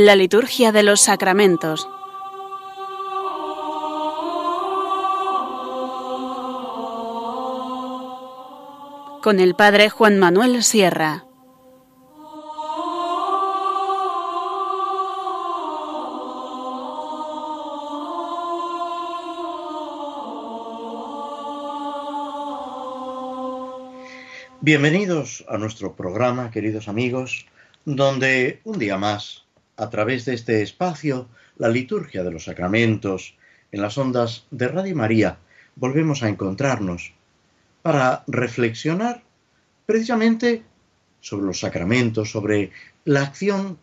La liturgia de los sacramentos. Con el Padre Juan Manuel Sierra. Bienvenidos a nuestro programa, queridos amigos, donde un día más, a través de este espacio, la liturgia de los sacramentos, en las ondas de Radio María, volvemos a encontrarnos para reflexionar precisamente sobre los sacramentos, sobre la acción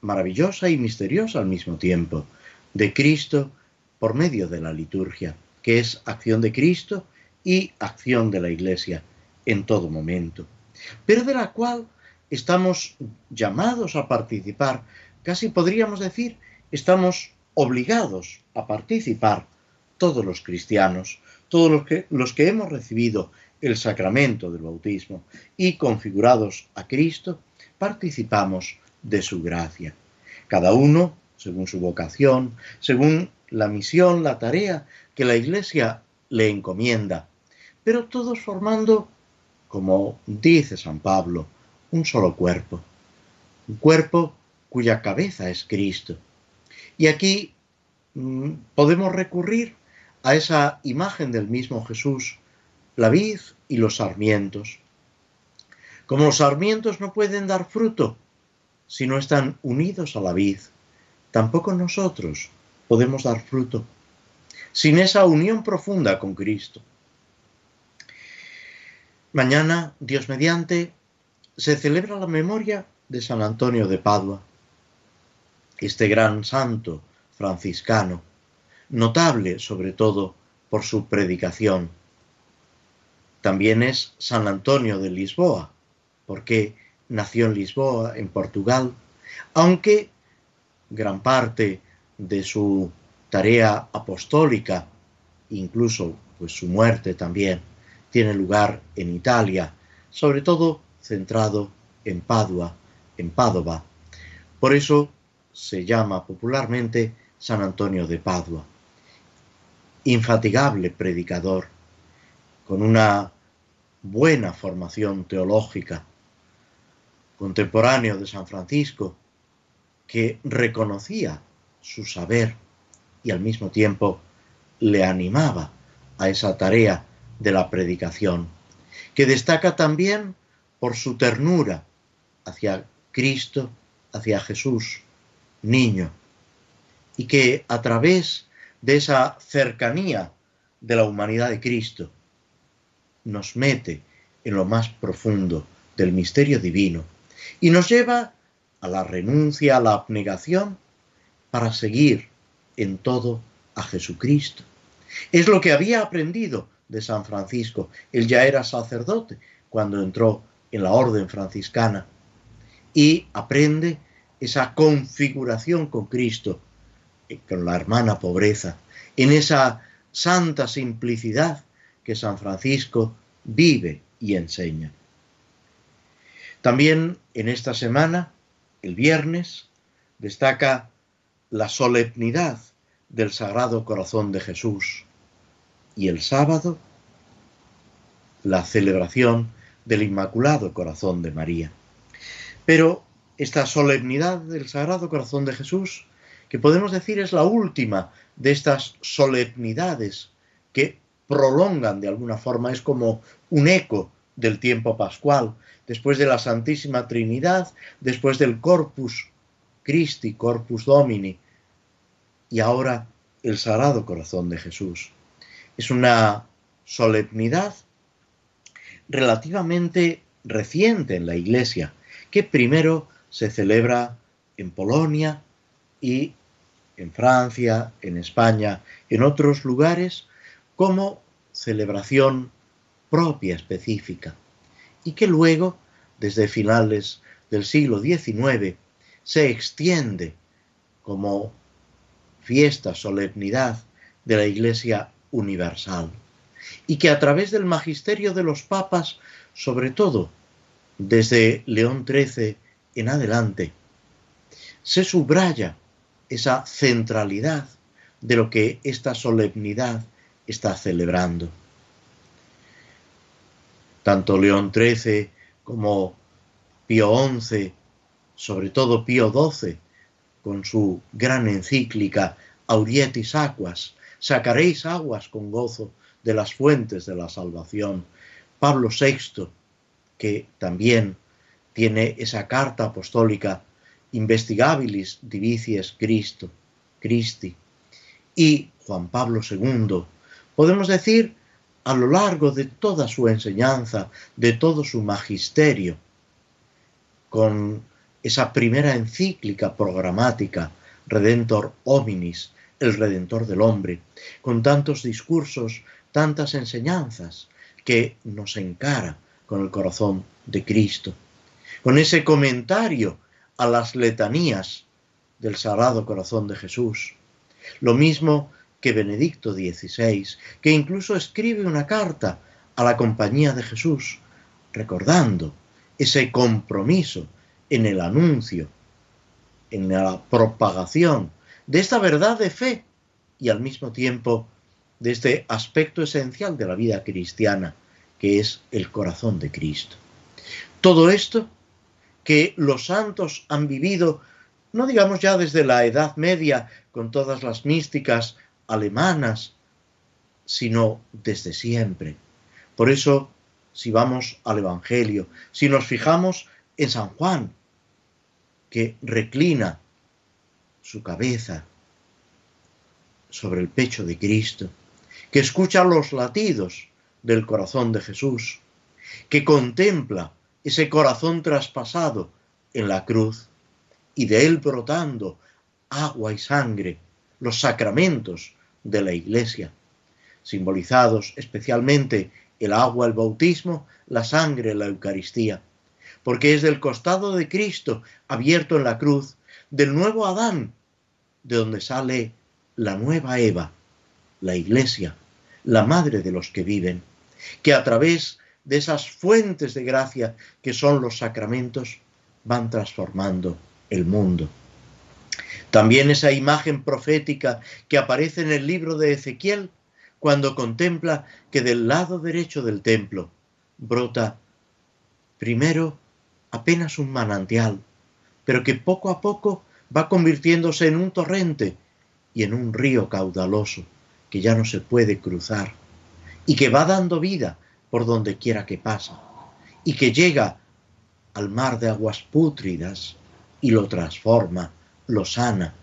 maravillosa y misteriosa al mismo tiempo de Cristo por medio de la liturgia, que es acción de Cristo y acción de la Iglesia en todo momento, pero de la cual estamos llamados a participar, casi podríamos decir, estamos obligados a participar todos los cristianos, todos los que, los que hemos recibido el sacramento del bautismo y configurados a Cristo, participamos de su gracia. Cada uno, según su vocación, según la misión, la tarea que la Iglesia le encomienda, pero todos formando como dice San Pablo, un solo cuerpo, un cuerpo cuya cabeza es Cristo. Y aquí mm, podemos recurrir a esa imagen del mismo Jesús, la vid y los sarmientos. Como los sarmientos no pueden dar fruto si no están unidos a la vid, tampoco nosotros podemos dar fruto sin esa unión profunda con Cristo. Mañana, Dios mediante, se celebra la memoria de San Antonio de Padua, este gran santo franciscano, notable sobre todo por su predicación. También es San Antonio de Lisboa, porque nació en Lisboa, en Portugal, aunque gran parte de su tarea apostólica, incluso pues su muerte también, tiene lugar en Italia, sobre todo centrado en Padua, en Padova. Por eso se llama popularmente San Antonio de Padua. Infatigable predicador, con una buena formación teológica, contemporáneo de San Francisco, que reconocía su saber y al mismo tiempo le animaba a esa tarea de la predicación, que destaca también por su ternura hacia Cristo, hacia Jesús, niño, y que a través de esa cercanía de la humanidad de Cristo nos mete en lo más profundo del misterio divino y nos lleva a la renuncia, a la abnegación, para seguir en todo a Jesucristo. Es lo que había aprendido de San Francisco. Él ya era sacerdote cuando entró en la orden franciscana y aprende esa configuración con Cristo, eh, con la hermana pobreza, en esa santa simplicidad que San Francisco vive y enseña. También en esta semana, el viernes, destaca la solemnidad del Sagrado Corazón de Jesús, y el sábado la celebración del Inmaculado Corazón de María. Pero esta solemnidad del Sagrado Corazón de Jesús, que podemos decir es la última de estas solemnidades que prolongan de alguna forma, es como un eco del tiempo pascual, después de la Santísima Trinidad, después del Corpus Christi, Corpus Domini, y ahora el Sagrado Corazón de Jesús. Es una solemnidad relativamente reciente en la Iglesia, que primero se celebra en Polonia y en Francia, en España, en otros lugares, como celebración propia específica, y que luego, desde finales del siglo XIX, se extiende como fiesta, solemnidad de la Iglesia universal y que a través del magisterio de los papas, sobre todo desde León XIII en adelante, se subraya esa centralidad de lo que esta solemnidad está celebrando. Tanto León XIII como Pío XI, sobre todo Pío XII, con su gran encíclica Aurietis Aquas, sacaréis aguas con gozo de las fuentes de la salvación. Pablo VI, que también tiene esa carta apostólica Investigabilis Divicies Cristo, Christi, y Juan Pablo II, podemos decir a lo largo de toda su enseñanza, de todo su magisterio, con esa primera encíclica programática, Redentor Hominis, el Redentor del hombre, con tantos discursos, tantas enseñanzas que nos encara con el corazón de Cristo, con ese comentario a las letanías del Sagrado Corazón de Jesús. Lo mismo que Benedicto XVI, que incluso escribe una carta a la compañía de Jesús, recordando ese compromiso en el anuncio, en la propagación de esta verdad de fe y al mismo tiempo de este aspecto esencial de la vida cristiana, que es el corazón de Cristo. Todo esto que los santos han vivido, no digamos ya desde la Edad Media, con todas las místicas alemanas, sino desde siempre. Por eso, si vamos al Evangelio, si nos fijamos en San Juan, que reclina su cabeza sobre el pecho de Cristo, que escucha los latidos del corazón de Jesús, que contempla ese corazón traspasado en la cruz y de él brotando agua y sangre, los sacramentos de la iglesia, simbolizados especialmente el agua, el bautismo, la sangre, la Eucaristía, porque es del costado de Cristo abierto en la cruz, del nuevo Adán, de donde sale la nueva Eva, la iglesia, la madre de los que viven, que a través de esas fuentes de gracia que son los sacramentos, van transformando el mundo. También esa imagen profética que aparece en el libro de Ezequiel, cuando contempla que del lado derecho del templo brota primero apenas un manantial, pero que poco a poco va convirtiéndose en un torrente y en un río caudaloso que ya no se puede cruzar y que va dando vida por donde quiera que pasa y que llega al mar de aguas pútridas y lo transforma, lo sana.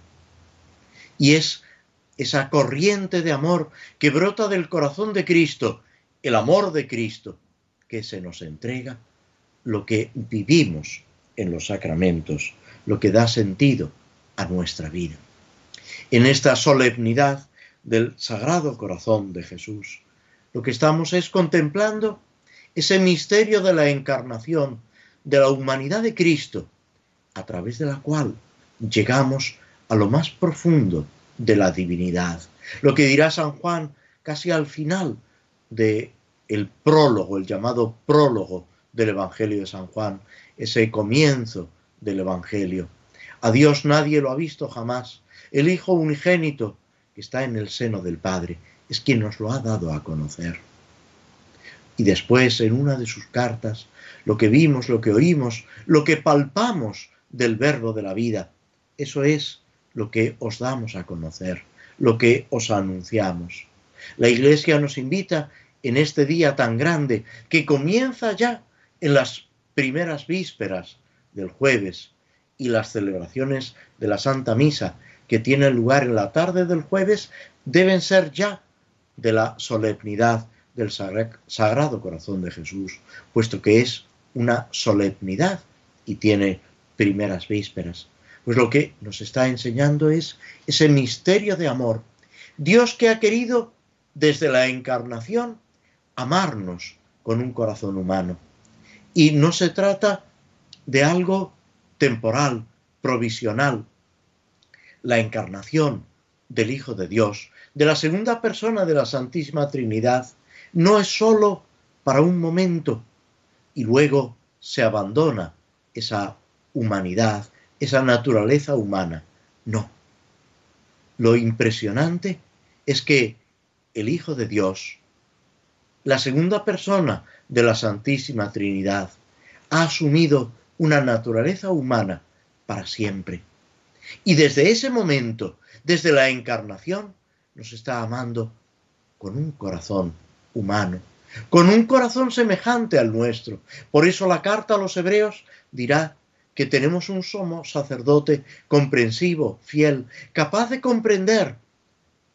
Y es esa corriente de amor que brota del corazón de Cristo, el amor de Cristo, que se nos entrega, lo que vivimos en los sacramentos, lo que da sentido a nuestra vida. En esta solemnidad del Sagrado Corazón de Jesús, lo que estamos es contemplando ese misterio de la encarnación, de la humanidad de Cristo, a través de la cual llegamos a lo más profundo de la divinidad. Lo que dirá San Juan casi al final de el prólogo, el llamado prólogo del Evangelio de San Juan, ese comienzo del Evangelio. A Dios nadie lo ha visto jamás. El Hijo unigénito que está en el seno del Padre es quien nos lo ha dado a conocer. Y después, en una de sus cartas, lo que vimos, lo que oímos, lo que palpamos del verbo de la vida, eso es lo que os damos a conocer, lo que os anunciamos. La Iglesia nos invita en este día tan grande que comienza ya en las primeras vísperas del jueves y las celebraciones de la Santa Misa que tienen lugar en la tarde del jueves deben ser ya de la solemnidad del Sagrado Corazón de Jesús, puesto que es una solemnidad y tiene primeras vísperas. Pues lo que nos está enseñando es ese misterio de amor. Dios que ha querido desde la encarnación amarnos con un corazón humano. Y no se trata de algo temporal, provisional. La encarnación del Hijo de Dios de la segunda persona de la Santísima Trinidad no es sólo para un momento y luego se abandona esa humanidad, esa naturaleza humana. No. Lo impresionante es que el Hijo de Dios, la segunda persona de la Santísima Trinidad, ha asumido una naturaleza humana para siempre. Y desde ese momento, desde la encarnación, nos está amando con un corazón humano, con un corazón semejante al nuestro. Por eso la carta a los hebreos dirá que tenemos un somo sacerdote comprensivo, fiel, capaz de comprender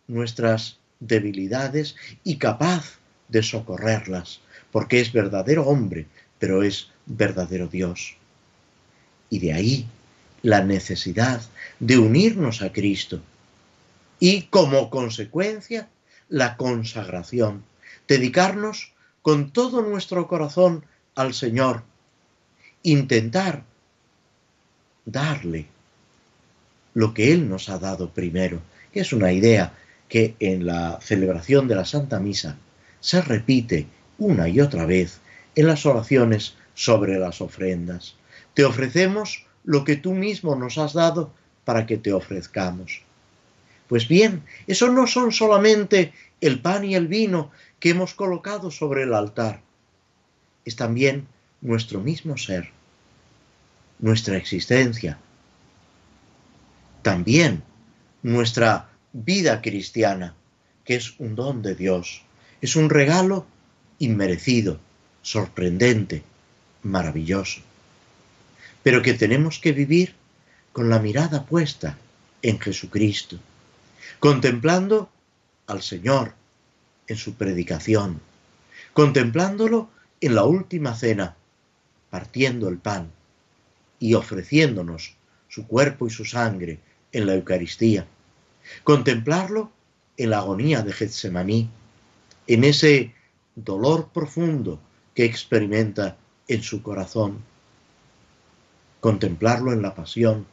nuestras debilidades y capaz de socorrerlas, porque es verdadero hombre, pero es verdadero Dios. Y de ahí la necesidad de unirnos a Cristo y como consecuencia la consagración, dedicarnos con todo nuestro corazón al Señor, intentar darle lo que Él nos ha dado primero, que es una idea que en la celebración de la Santa Misa se repite una y otra vez en las oraciones sobre las ofrendas. Te ofrecemos lo que tú mismo nos has dado para que te ofrezcamos. Pues bien, eso no son solamente el pan y el vino que hemos colocado sobre el altar, es también nuestro mismo ser, nuestra existencia, también nuestra vida cristiana, que es un don de Dios, es un regalo inmerecido, sorprendente, maravilloso, pero que tenemos que vivir con la mirada puesta en Jesucristo, contemplando al Señor en su predicación, contemplándolo en la última cena, partiendo el pan y ofreciéndonos su cuerpo y su sangre en la Eucaristía, contemplarlo en la agonía de Getsemaní, en ese dolor profundo que experimenta en su corazón, contemplarlo en la pasión,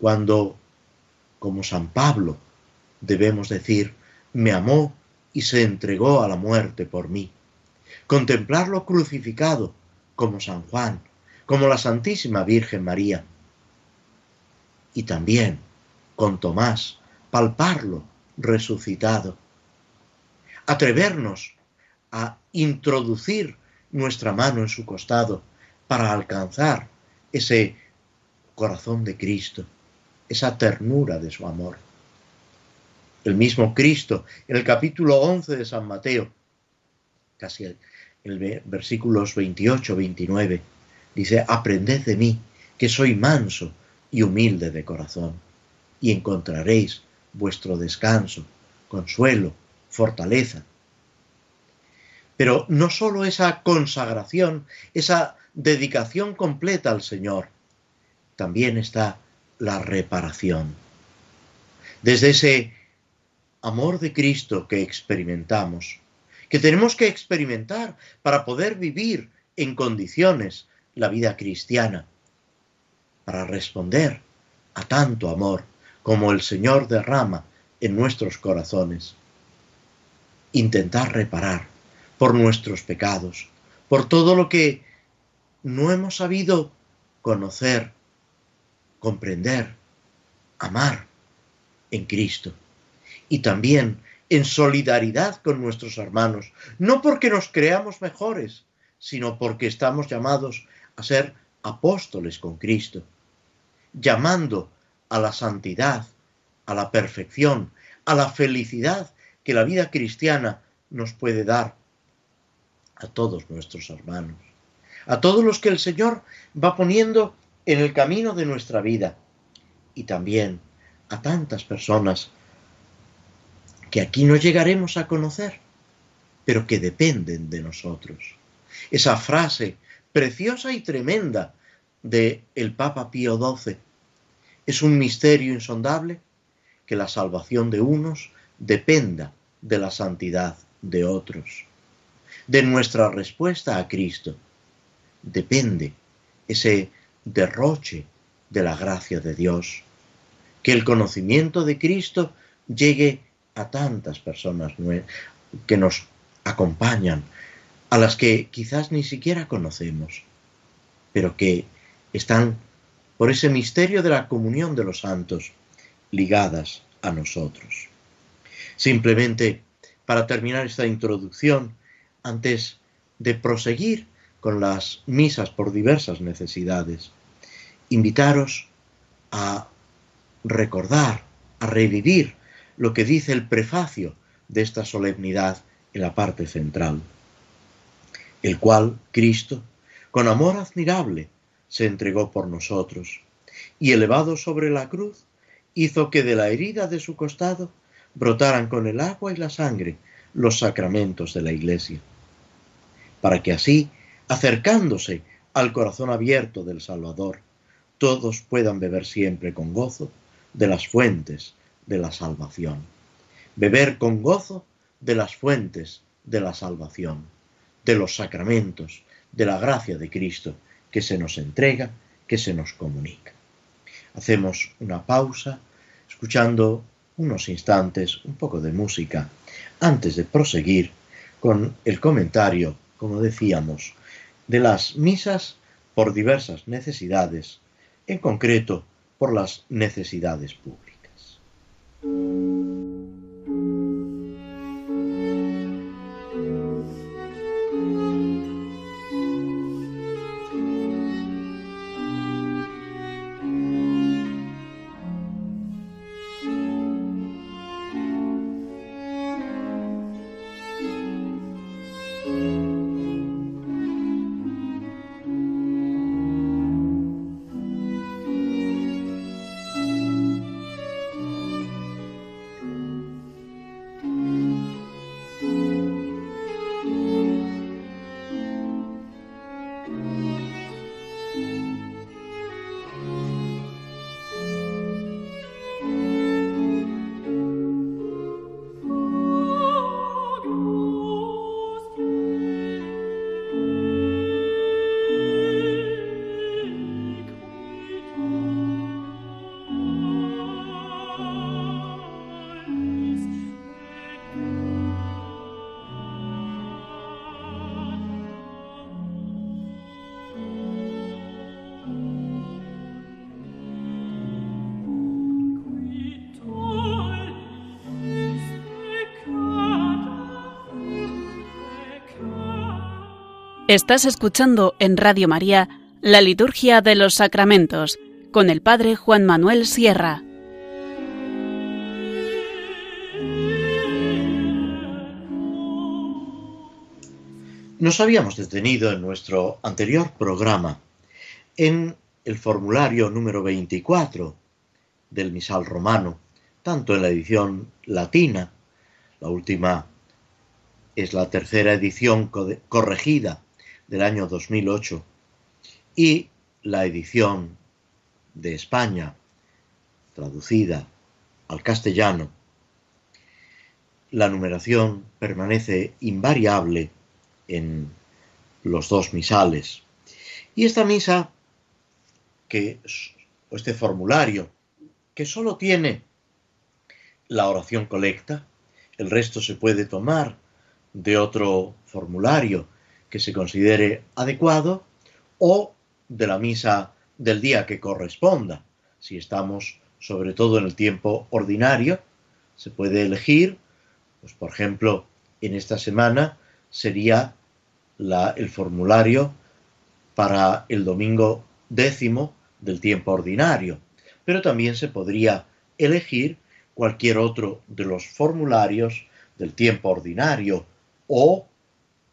cuando, como San Pablo, debemos decir, me amó y se entregó a la muerte por mí. Contemplarlo crucificado, como San Juan, como la Santísima Virgen María. Y también, con Tomás, palparlo resucitado. Atrevernos a introducir nuestra mano en su costado para alcanzar ese corazón de Cristo, esa ternura de su amor. El mismo Cristo, en el capítulo 11 de San Mateo, casi el, versículos 28-29, dice, aprended de mí, que soy manso y humilde de corazón, y encontraréis vuestro descanso, consuelo, fortaleza. Pero no solo esa consagración, esa dedicación completa al Señor, también está la reparación. Desde ese amor de Cristo que experimentamos, que tenemos que experimentar para poder vivir en condiciones la vida cristiana, para responder a tanto amor como el Señor derrama en nuestros corazones. Intentar reparar por nuestros pecados, por todo lo que no hemos sabido conocer, comprender, amar en Cristo. Y también en solidaridad con nuestros hermanos, no porque nos creamos mejores, sino porque estamos llamados a ser apóstoles con Cristo, llamando a la santidad, a la perfección, a la felicidad que la vida cristiana nos puede dar a todos nuestros hermanos, a todos los que el Señor va poniendo en el camino de nuestra vida y también a tantas personas que aquí no llegaremos a conocer, pero que dependen de nosotros. Esa frase preciosa y tremenda de el Papa Pío XII es un misterio insondable que la salvación de unos dependa de la santidad de otros. De nuestra respuesta a Cristo depende ese derroche de la gracia de Dios. Que el conocimiento de Cristo llegue a tantas personas que nos acompañan, a las que quizás ni siquiera conocemos, pero que están por ese misterio de la comunión de los santos ligadas a nosotros. Simplemente, para terminar esta introducción, antes de proseguir con las misas por diversas necesidades, invitaros a recordar, a revivir lo que dice el prefacio de esta solemnidad en la parte central, el cual Cristo, con amor admirable, se entregó por nosotros, y elevado sobre la cruz, hizo que de la herida de su costado brotaran con el agua y la sangre los sacramentos de la Iglesia, para que así, acercándose al corazón abierto del Salvador, todos puedan beber siempre con gozo de las fuentes de la salvación. Beber con gozo de las fuentes de la salvación, de los sacramentos, de la gracia de Cristo que se nos entrega, que se nos comunica. Hacemos una pausa, escuchando unos instantes un poco de música, antes de proseguir con el comentario, como decíamos, de las misas por diversas necesidades, en concreto por las necesidades públicas. Estás escuchando en Radio María la Liturgia de los Sacramentos con el Padre Juan Manuel Sierra. Nos habíamos detenido en nuestro anterior programa en el formulario número 24 del misal romano, tanto en la edición latina, la última es la tercera edición corregida del año 2008 y la edición de España, traducida al castellano, la numeración permanece invariable en los dos misales. Y esta misa, que, o este formulario, que solo tiene la oración colecta, el resto se puede tomar de otro formulario que se considere adecuado o de la misa del día que corresponda. Si estamos sobre todo en el tiempo ordinario, se puede elegir, pues por ejemplo, en esta semana sería la, el formulario para el domingo décimo del tiempo ordinario, pero también se podría elegir cualquier otro de los formularios del tiempo ordinario o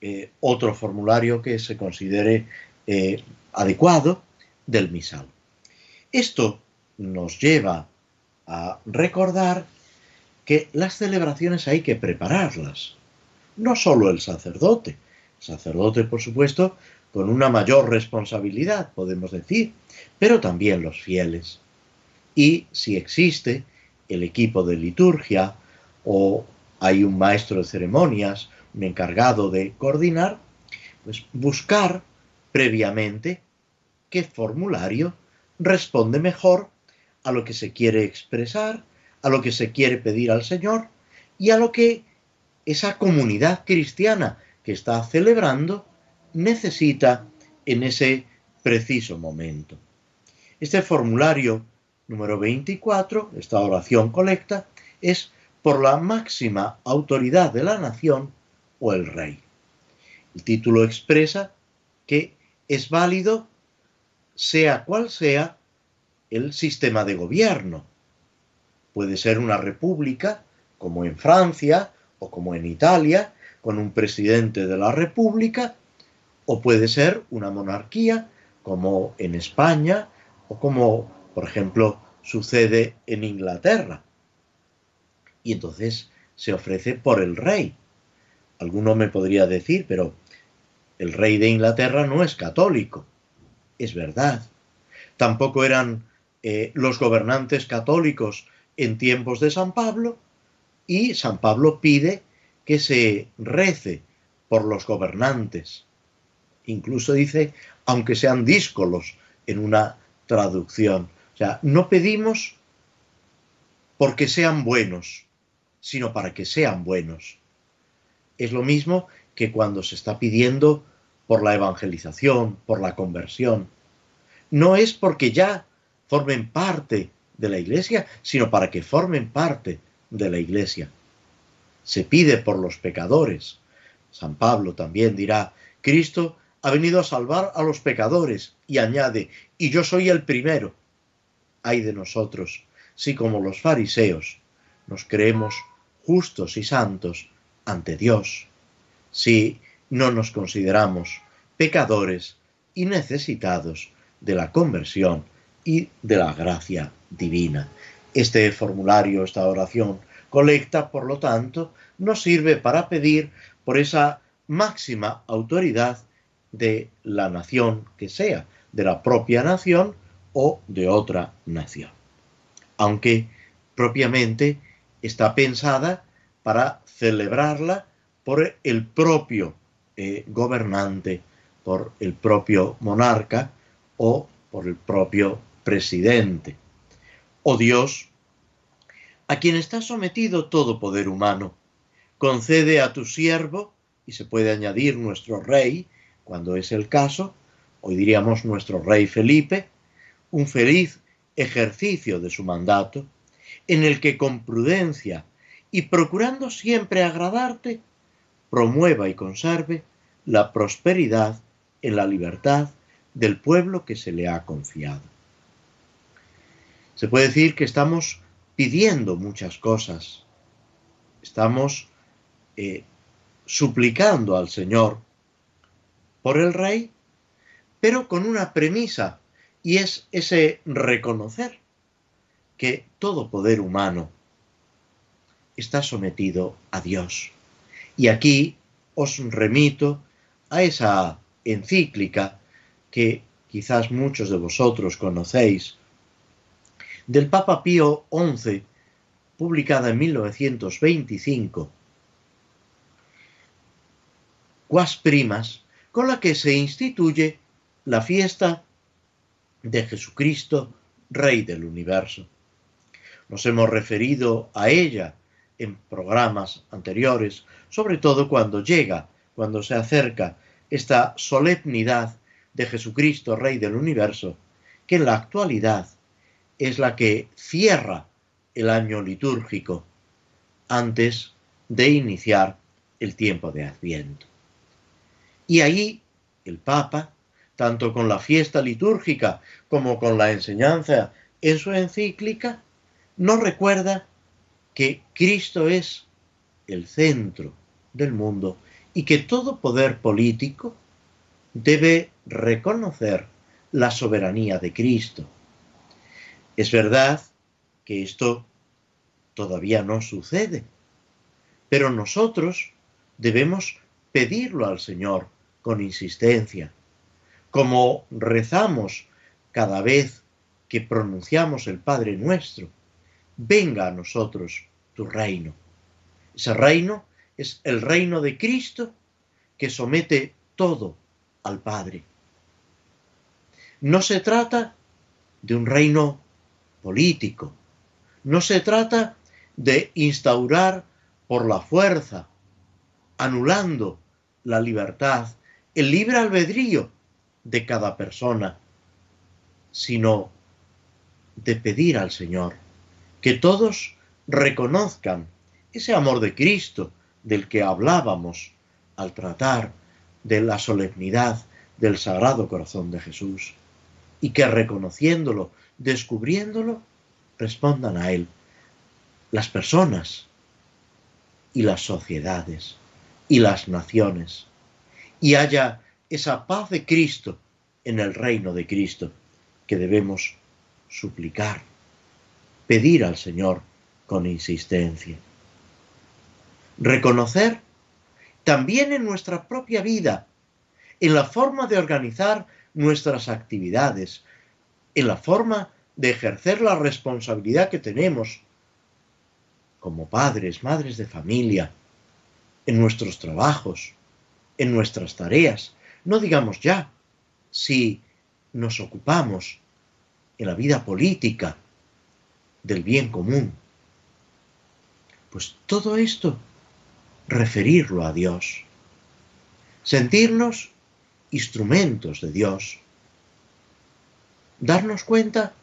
eh, otro formulario que se considere eh, adecuado del misal. Esto nos lleva a recordar que las celebraciones hay que prepararlas. No solo el sacerdote, sacerdote por supuesto con una mayor responsabilidad, podemos decir, pero también los fieles. Y si existe el equipo de liturgia o hay un maestro de ceremonias un encargado de coordinar, pues buscar previamente qué formulario responde mejor a lo que se quiere expresar, a lo que se quiere pedir al Señor y a lo que esa comunidad cristiana que está celebrando necesita en ese preciso momento. Este formulario número 24, esta oración colecta, es por la máxima autoridad de la nación o el rey. El título expresa que es válido sea cual sea el sistema de gobierno. Puede ser una república, como en Francia o como en Italia, con un presidente de la república, o puede ser una monarquía, como en España o como, por ejemplo, sucede en Inglaterra. Y entonces se ofrece por el rey. Alguno me podría decir, pero el rey de Inglaterra no es católico. Es verdad. Tampoco eran eh, los gobernantes católicos en tiempos de San Pablo y San Pablo pide que se rece por los gobernantes. Incluso dice, aunque sean díscolos en una traducción. O sea, no pedimos porque sean buenos, sino para que sean buenos. Es lo mismo que cuando se está pidiendo por la evangelización, por la conversión. No es porque ya formen parte de la iglesia, sino para que formen parte de la iglesia. Se pide por los pecadores. San Pablo también dirá, Cristo ha venido a salvar a los pecadores y añade, y yo soy el primero. Ay de nosotros, si como los fariseos nos creemos justos y santos ante Dios, si no nos consideramos pecadores y necesitados de la conversión y de la gracia divina. Este formulario, esta oración colecta, por lo tanto, nos sirve para pedir por esa máxima autoridad de la nación que sea, de la propia nación o de otra nación. Aunque propiamente está pensada para celebrarla por el propio eh, gobernante, por el propio monarca o por el propio presidente. O Dios, a quien está sometido todo poder humano, concede a tu siervo, y se puede añadir nuestro rey, cuando es el caso, hoy diríamos nuestro rey Felipe, un feliz ejercicio de su mandato, en el que con prudencia y procurando siempre agradarte, promueva y conserve la prosperidad en la libertad del pueblo que se le ha confiado. Se puede decir que estamos pidiendo muchas cosas, estamos eh, suplicando al Señor por el rey, pero con una premisa, y es ese reconocer que todo poder humano está sometido a Dios. Y aquí os remito a esa encíclica que quizás muchos de vosotros conocéis, del Papa Pío XI, publicada en 1925, Quas Primas, con la que se instituye la fiesta de Jesucristo, Rey del Universo. Nos hemos referido a ella en programas anteriores, sobre todo cuando llega, cuando se acerca esta solemnidad de Jesucristo, Rey del Universo, que en la actualidad es la que cierra el año litúrgico antes de iniciar el tiempo de Adviento. Y ahí el Papa, tanto con la fiesta litúrgica como con la enseñanza en su encíclica, nos recuerda que Cristo es el centro del mundo y que todo poder político debe reconocer la soberanía de Cristo. Es verdad que esto todavía no sucede, pero nosotros debemos pedirlo al Señor con insistencia, como rezamos cada vez que pronunciamos el Padre nuestro, venga a nosotros reino. Ese reino es el reino de Cristo que somete todo al Padre. No se trata de un reino político, no se trata de instaurar por la fuerza, anulando la libertad el libre albedrío de cada persona, sino de pedir al Señor que todos reconozcan ese amor de Cristo del que hablábamos al tratar de la solemnidad del Sagrado Corazón de Jesús y que reconociéndolo, descubriéndolo, respondan a Él las personas y las sociedades y las naciones y haya esa paz de Cristo en el reino de Cristo que debemos suplicar, pedir al Señor con insistencia. Reconocer también en nuestra propia vida, en la forma de organizar nuestras actividades, en la forma de ejercer la responsabilidad que tenemos como padres, madres de familia, en nuestros trabajos, en nuestras tareas. No digamos ya si nos ocupamos en la vida política del bien común. Pues todo esto, referirlo a Dios, sentirnos instrumentos de Dios, darnos cuenta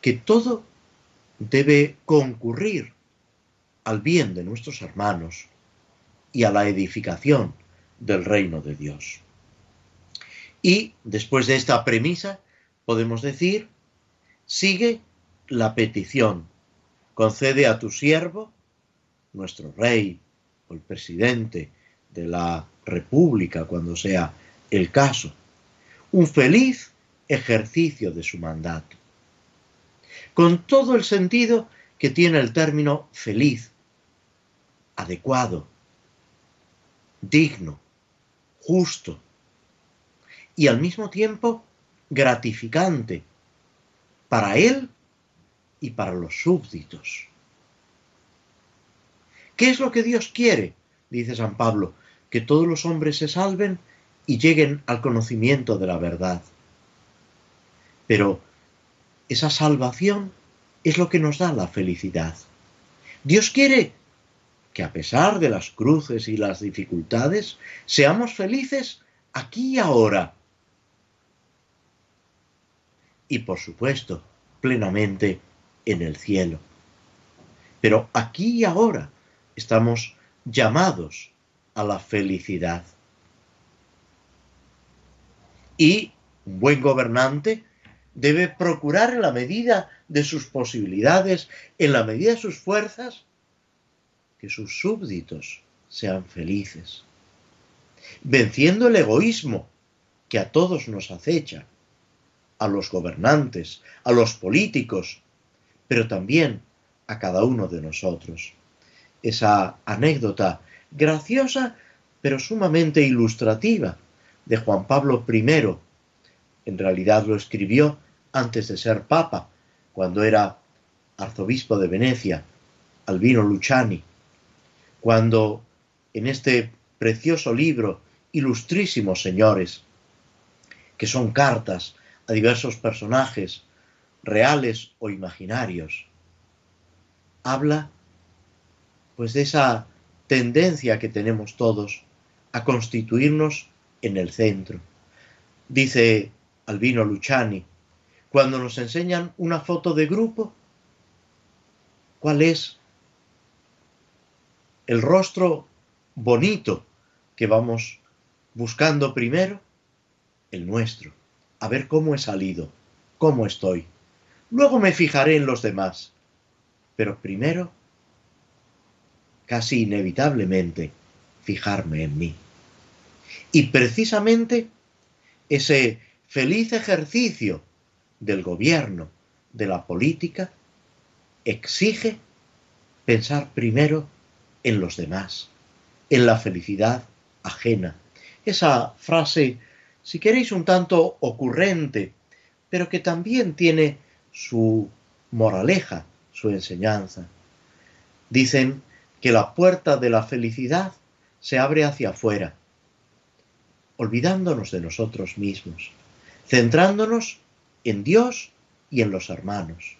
que todo debe concurrir al bien de nuestros hermanos y a la edificación del reino de Dios. Y después de esta premisa, podemos decir, sigue la petición, concede a tu siervo, nuestro rey o el presidente de la república, cuando sea el caso, un feliz ejercicio de su mandato, con todo el sentido que tiene el término feliz, adecuado, digno, justo y al mismo tiempo gratificante para él y para los súbditos. ¿Qué es lo que Dios quiere? Dice San Pablo, que todos los hombres se salven y lleguen al conocimiento de la verdad. Pero esa salvación es lo que nos da la felicidad. Dios quiere que a pesar de las cruces y las dificultades, seamos felices aquí y ahora, y por supuesto plenamente en el cielo. Pero aquí y ahora estamos llamados a la felicidad. Y un buen gobernante debe procurar en la medida de sus posibilidades, en la medida de sus fuerzas, que sus súbditos sean felices, venciendo el egoísmo que a todos nos acecha a los gobernantes, a los políticos, pero también a cada uno de nosotros. Esa anécdota graciosa, pero sumamente ilustrativa, de Juan Pablo I. En realidad lo escribió antes de ser papa, cuando era arzobispo de Venecia, Albino Luciani, cuando en este precioso libro, ilustrísimos señores, que son cartas a diversos personajes, reales o imaginarios. Habla pues de esa tendencia que tenemos todos a constituirnos en el centro. Dice Albino Luciani, cuando nos enseñan una foto de grupo, ¿cuál es el rostro bonito que vamos buscando primero? El nuestro a ver cómo he salido, cómo estoy. Luego me fijaré en los demás. Pero primero, casi inevitablemente, fijarme en mí. Y precisamente ese feliz ejercicio del gobierno, de la política, exige pensar primero en los demás, en la felicidad ajena. Esa frase si queréis, un tanto ocurrente, pero que también tiene su moraleja, su enseñanza. Dicen que la puerta de la felicidad se abre hacia afuera, olvidándonos de nosotros mismos, centrándonos en Dios y en los hermanos.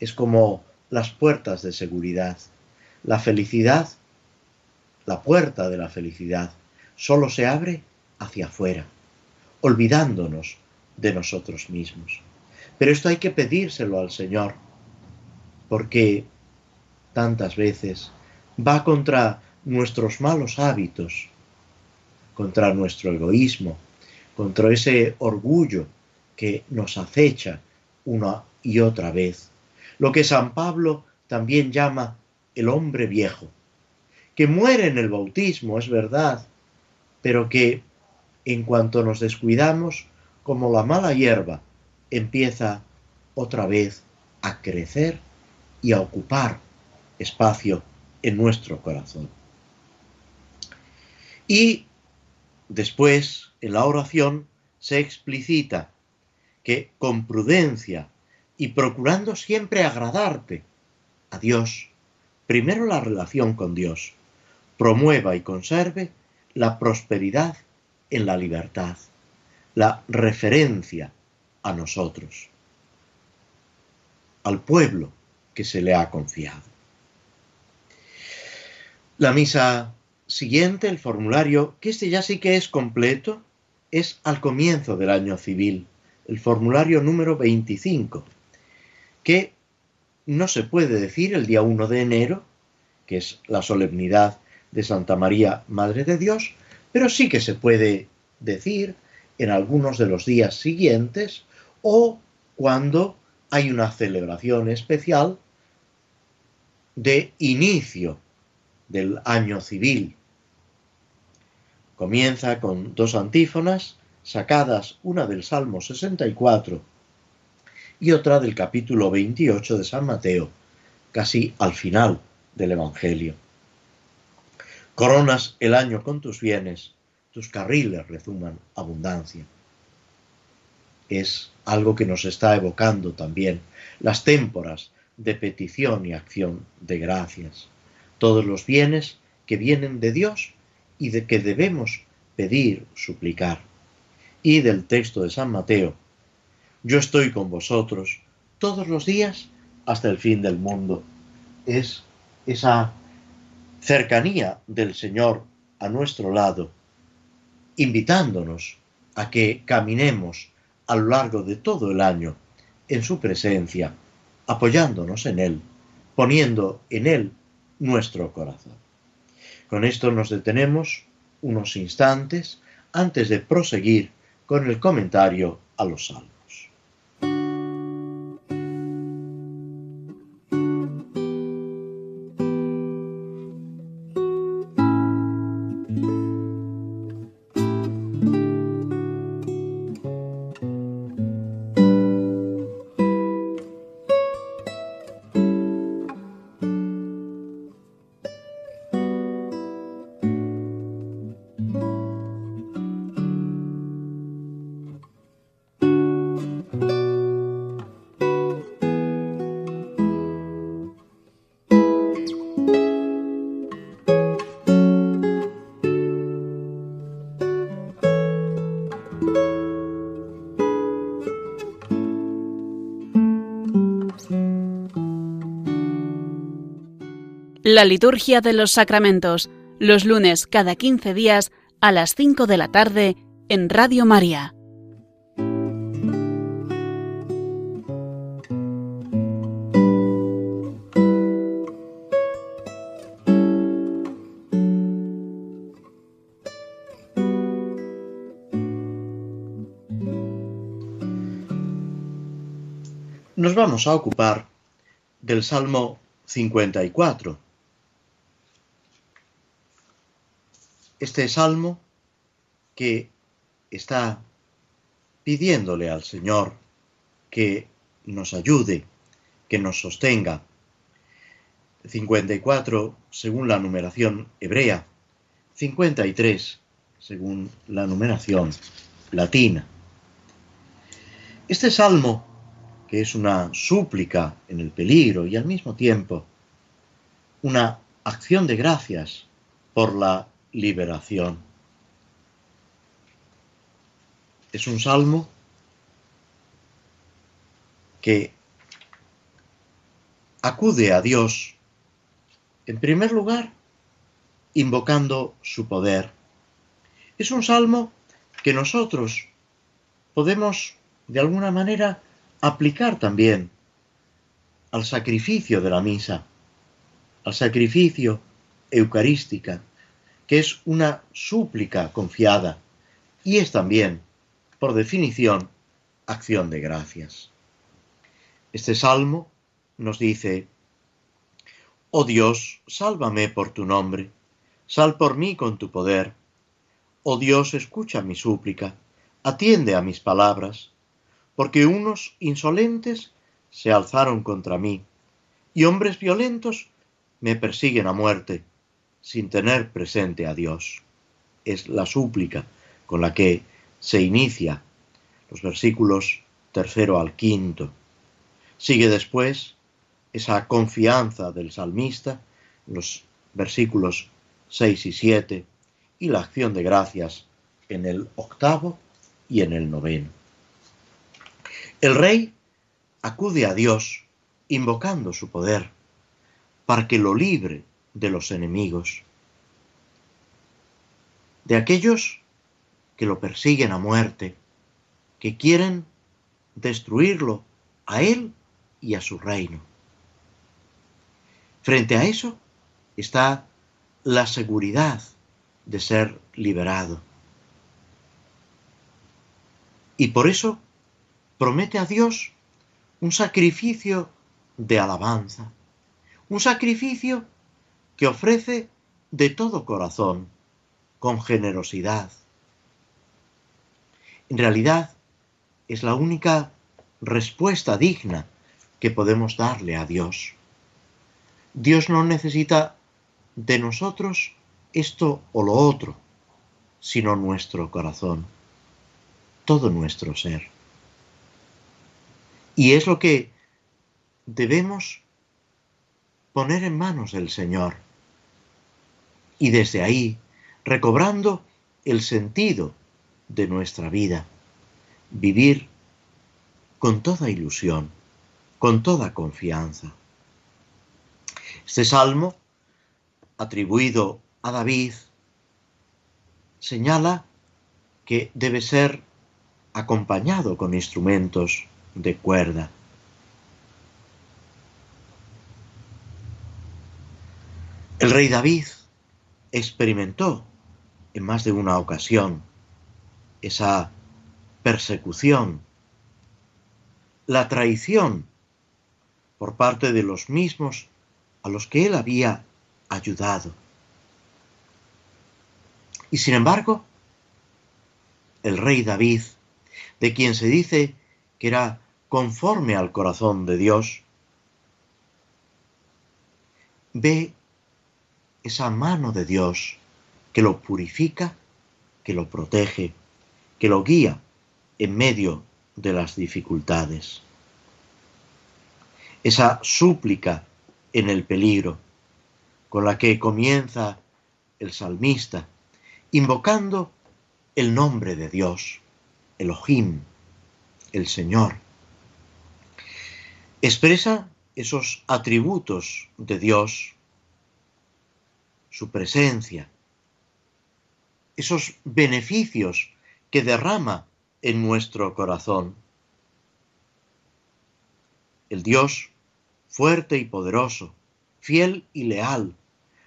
Es como las puertas de seguridad. La felicidad, la puerta de la felicidad, solo se abre hacia afuera, olvidándonos de nosotros mismos. Pero esto hay que pedírselo al Señor, porque tantas veces va contra nuestros malos hábitos, contra nuestro egoísmo, contra ese orgullo que nos acecha una y otra vez. Lo que San Pablo también llama el hombre viejo, que muere en el bautismo, es verdad, pero que en cuanto nos descuidamos, como la mala hierba, empieza otra vez a crecer y a ocupar espacio en nuestro corazón. Y después, en la oración, se explicita que con prudencia y procurando siempre agradarte a Dios, primero la relación con Dios, promueva y conserve la prosperidad en la libertad, la referencia a nosotros, al pueblo que se le ha confiado. La misa siguiente, el formulario, que este ya sí que es completo, es al comienzo del año civil, el formulario número 25, que no se puede decir el día 1 de enero, que es la solemnidad de Santa María, Madre de Dios, pero sí que se puede decir en algunos de los días siguientes o cuando hay una celebración especial de inicio del año civil. Comienza con dos antífonas sacadas, una del Salmo 64 y otra del capítulo 28 de San Mateo, casi al final del Evangelio. Coronas el año con tus bienes, tus carriles rezuman abundancia. Es algo que nos está evocando también las témporas de petición y acción de gracias todos los bienes que vienen de Dios y de que debemos pedir, suplicar. Y del texto de San Mateo, yo estoy con vosotros todos los días hasta el fin del mundo. Es esa cercanía del Señor a nuestro lado, invitándonos a que caminemos a lo largo de todo el año en su presencia, apoyándonos en Él, poniendo en Él nuestro corazón. Con esto nos detenemos unos instantes antes de proseguir con el comentario a los salmos. La liturgia de los sacramentos, los lunes cada 15 días a las 5 de la tarde en Radio María. Nos vamos a ocupar del Salmo 54 este salmo que está pidiéndole al Señor que nos ayude, que nos sostenga. 54 según la numeración hebrea, 53 según la numeración latina. Este salmo, que es una súplica en el peligro y al mismo tiempo una acción de gracias por la liberación. Es un salmo que acude a Dios, en primer lugar, invocando su poder. Es un salmo que nosotros podemos, de alguna manera, aplicar también al sacrificio de la misa, al sacrificio eucarística, que es una súplica confiada y es también, por definición, acción de gracias. Este salmo nos dice, Oh Dios, sálvame por tu nombre, sal por mí con tu poder. Oh Dios, escucha mi súplica, atiende a mis palabras, porque unos insolentes se alzaron contra mí, y hombres violentos me persiguen a muerte, sin tener presente a Dios. Es la súplica con la que se inicia los versículos tercero al quinto. Sigue después esa confianza del salmista, los versículos 6 y 7, y la acción de gracias en el octavo y en el noveno. El rey acude a Dios invocando su poder para que lo libre de los enemigos, de aquellos que lo persiguen a muerte, que quieren destruirlo a él y a su reino. Frente a eso está la seguridad de ser liberado. Y por eso promete a Dios un sacrificio de alabanza, un sacrificio que ofrece de todo corazón, con generosidad. En realidad, es la única respuesta digna que podemos darle a Dios. Dios no necesita de nosotros esto o lo otro, sino nuestro corazón, todo nuestro ser. Y es lo que debemos poner en manos del Señor. Y desde ahí, recobrando el sentido de nuestra vida, vivir con toda ilusión, con toda confianza. Este salmo, atribuido a David, señala que debe ser acompañado con instrumentos de cuerda. El rey David experimentó en más de una ocasión esa persecución, la traición por parte de los mismos a los que él había ayudado. Y sin embargo, el rey David, de quien se dice que era conforme al corazón de Dios, ve esa mano de Dios que lo purifica, que lo protege, que lo guía en medio de las dificultades. Esa súplica en el peligro con la que comienza el salmista, invocando el nombre de Dios, Elohim, el Señor. Expresa esos atributos de Dios, su presencia, esos beneficios que derrama en nuestro corazón. El Dios fuerte y poderoso, fiel y leal,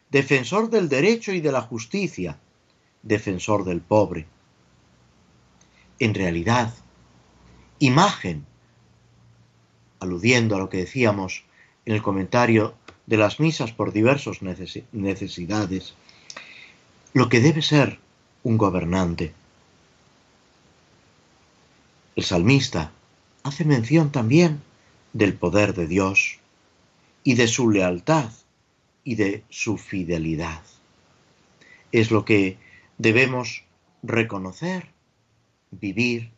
defensor del derecho y de la justicia, defensor del pobre. En realidad, imagen, aludiendo a lo que decíamos en el comentario de las misas por diversas necesidades, lo que debe ser un gobernante. El salmista hace mención también del poder de Dios y de su lealtad y de su fidelidad. Es lo que debemos reconocer, vivir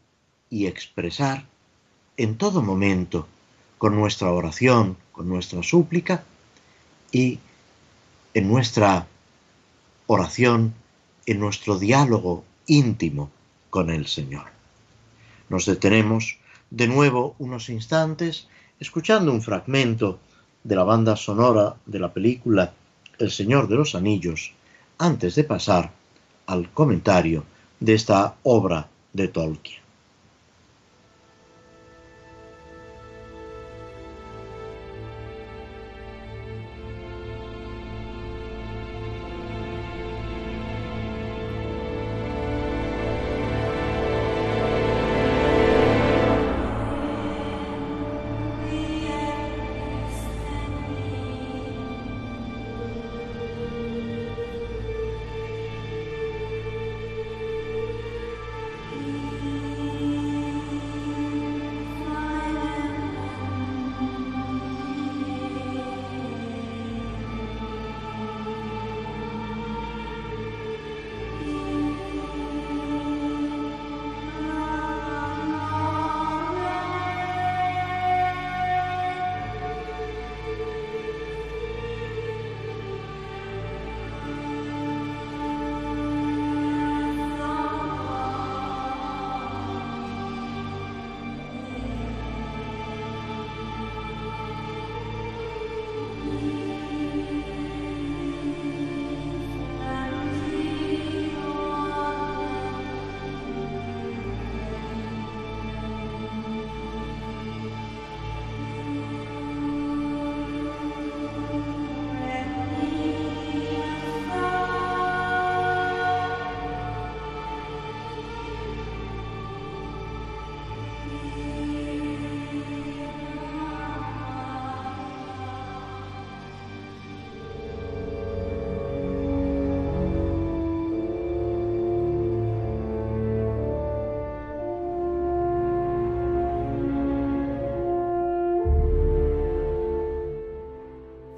y expresar en todo momento con nuestra oración, con nuestra súplica y en nuestra oración, en nuestro diálogo íntimo con el Señor. Nos detenemos de nuevo unos instantes escuchando un fragmento de la banda sonora de la película El Señor de los Anillos antes de pasar al comentario de esta obra de Tolkien.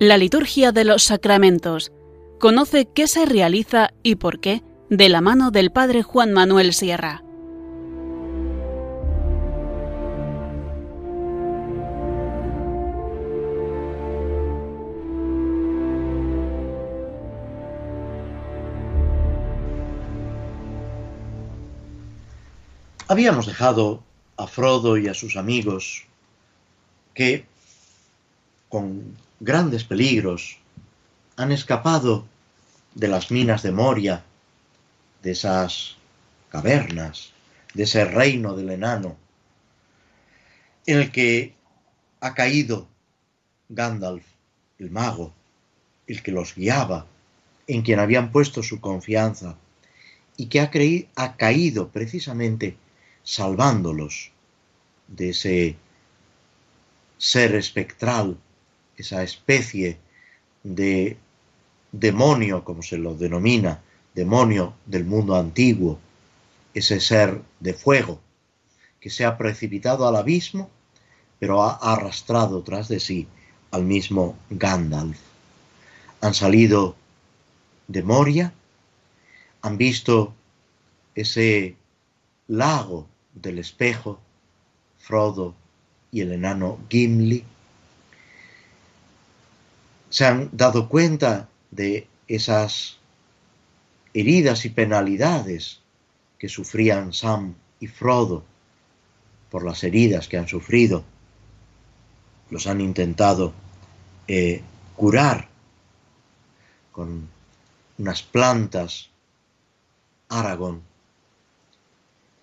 La liturgia de los sacramentos. Conoce qué se realiza y por qué de la mano del Padre Juan Manuel Sierra. Habíamos dejado a Frodo y a sus amigos que, con grandes peligros, han escapado de las minas de Moria, de esas cavernas, de ese reino del enano, en el que ha caído Gandalf, el mago, el que los guiaba, en quien habían puesto su confianza, y que ha, ha caído precisamente salvándolos de ese ser espectral, esa especie de demonio, como se lo denomina, demonio del mundo antiguo, ese ser de fuego que se ha precipitado al abismo, pero ha arrastrado tras de sí al mismo Gandalf. Han salido de Moria, han visto ese lago del espejo, Frodo y el enano Gimli, se han dado cuenta de esas heridas y penalidades que sufrían Sam y Frodo por las heridas que han sufrido. Los han intentado eh, curar con unas plantas Aragón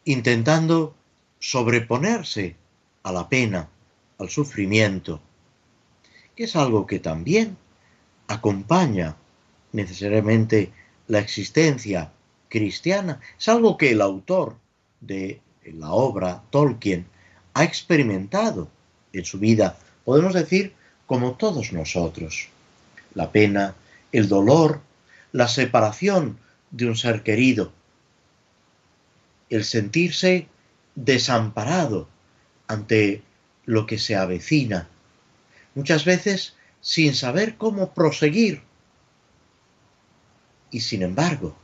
intentando sobreponerse a la pena, al sufrimiento, que es algo que también acompaña necesariamente la existencia cristiana, es algo que el autor de la obra Tolkien ha experimentado en su vida, podemos decir, como todos nosotros. La pena, el dolor, la separación de un ser querido, el sentirse desamparado ante lo que se avecina, muchas veces sin saber cómo proseguir. Y sin embargo,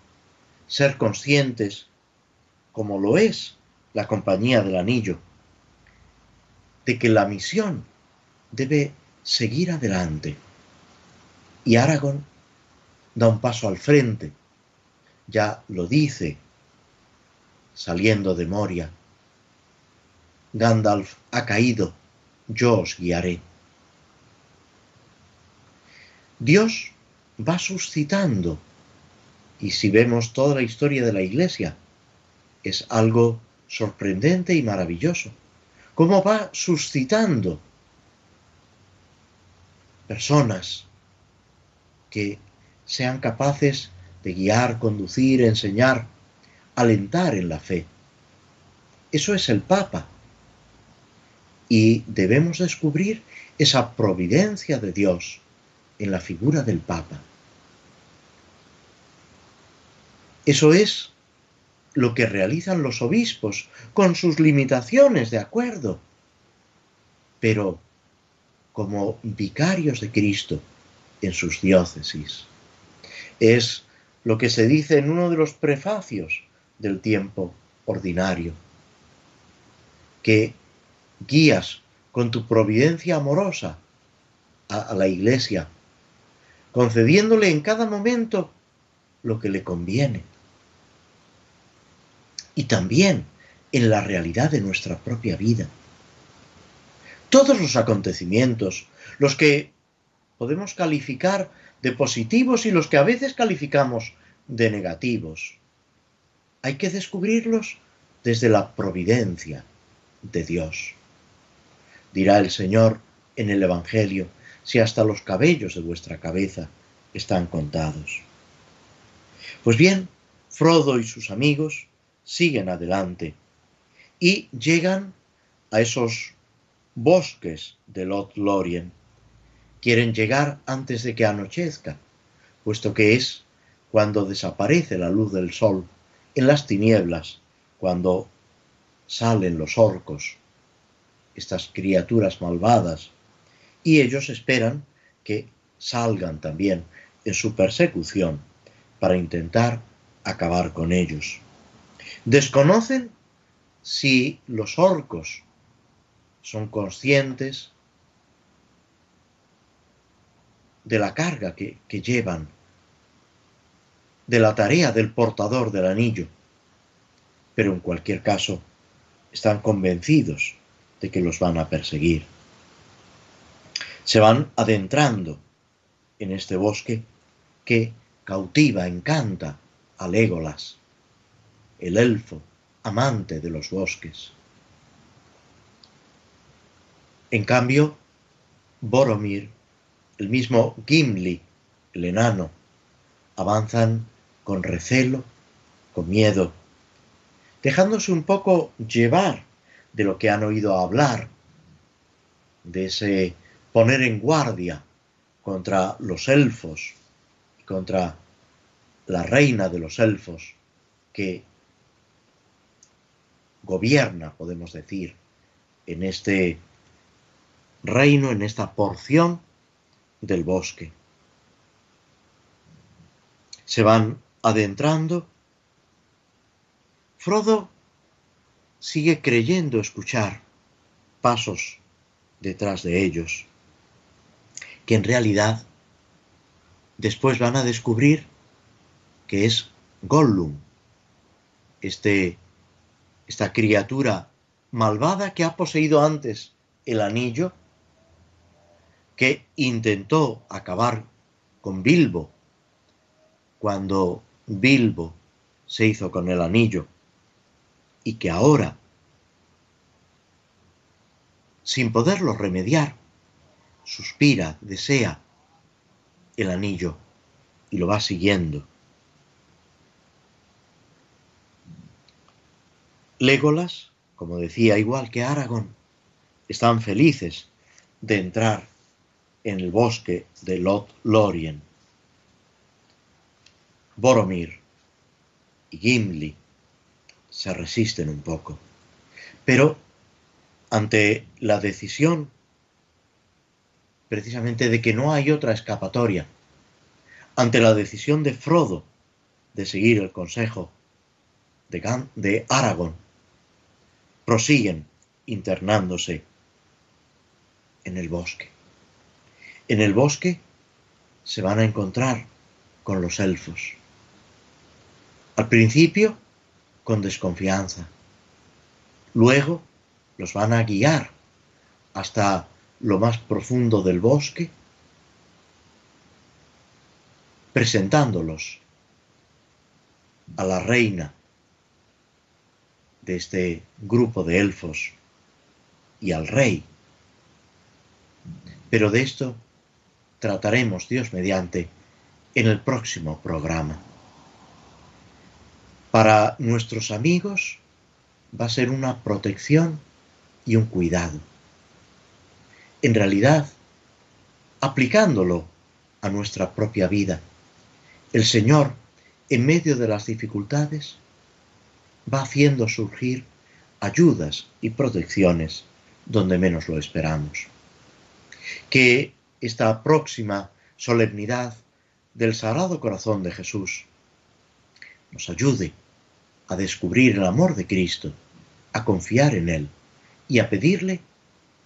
ser conscientes, como lo es la compañía del anillo, de que la misión debe seguir adelante. Y Aragón da un paso al frente, ya lo dice saliendo de Moria. Gandalf ha caído, yo os guiaré. Dios va suscitando, y si vemos toda la historia de la Iglesia, es algo sorprendente y maravilloso. Cómo va suscitando personas que sean capaces de guiar, conducir, enseñar, alentar en la fe. Eso es el Papa. Y debemos descubrir esa providencia de Dios en la figura del Papa. Eso es lo que realizan los obispos con sus limitaciones, de acuerdo, pero como vicarios de Cristo en sus diócesis. Es lo que se dice en uno de los prefacios del tiempo ordinario, que guías con tu providencia amorosa a, la iglesia, concediéndole en cada momento lo que le conviene. Y también en la realidad de nuestra propia vida. Todos los acontecimientos, los que podemos calificar de positivos y los que a veces calificamos de negativos, hay que descubrirlos desde la providencia de Dios. Dirá el Señor en el Evangelio, si hasta los cabellos de vuestra cabeza están contados. Pues bien, Frodo y sus amigos siguen adelante y llegan a esos bosques de Lot Lorien. Quieren llegar antes de que anochezca, puesto que es cuando desaparece la luz del sol en las tinieblas, cuando salen los orcos, estas criaturas malvadas, y ellos esperan que salgan también en su persecución para intentar acabar con ellos. Desconocen si los orcos son conscientes de la carga que, que llevan, de la tarea del portador del anillo, pero en cualquier caso están convencidos de que los van a perseguir. Se van adentrando en este bosque que cautiva, encanta a Legolas, el elfo amante de los bosques. En cambio, Boromir, el mismo Gimli, el enano, avanzan con recelo, con miedo, dejándose un poco llevar de lo que han oído hablar, de ese poner en guardia contra los elfos, contra la reina de los elfos, que gobierna, podemos decir, en este reino, en esta porción del bosque. Se van adentrando. Frodo sigue creyendo escuchar pasos detrás de ellos, que en realidad después van a descubrir que es Gollum, este, esta criatura malvada que ha poseído antes el anillo, que intentó acabar con Bilbo cuando Bilbo se hizo con el anillo y que ahora, sin poderlo remediar, suspira, desea el anillo y lo va siguiendo. Legolas, como decía, igual que Aragón, están felices de entrar en el bosque de Lot Lorien. Boromir y Gimli se resisten un poco. Pero ante la decisión precisamente de que no hay otra escapatoria, ante la decisión de Frodo de seguir el consejo de, de Aragorn, prosiguen internándose en el bosque. En el bosque se van a encontrar con los elfos. Al principio con desconfianza. Luego los van a guiar hasta lo más profundo del bosque, presentándolos a la reina de este grupo de elfos y al rey. Pero de esto trataremos, Dios mediante, en el próximo programa. Para nuestros amigos va a ser una protección y un cuidado. En realidad, aplicándolo a nuestra propia vida, el Señor, en medio de las dificultades, va haciendo surgir ayudas y protecciones donde menos lo esperamos. Que esta próxima solemnidad del Sagrado Corazón de Jesús nos ayude a descubrir el amor de Cristo, a confiar en Él y a pedirle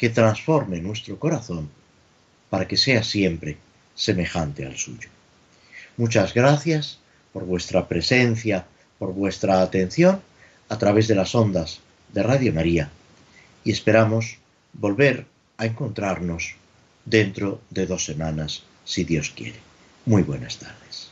que transforme nuestro corazón para que sea siempre semejante al suyo. Muchas gracias por vuestra presencia, por vuestra atención a través de las ondas de Radio María y esperamos volver a encontrarnos dentro de dos semanas, si Dios quiere. Muy buenas tardes.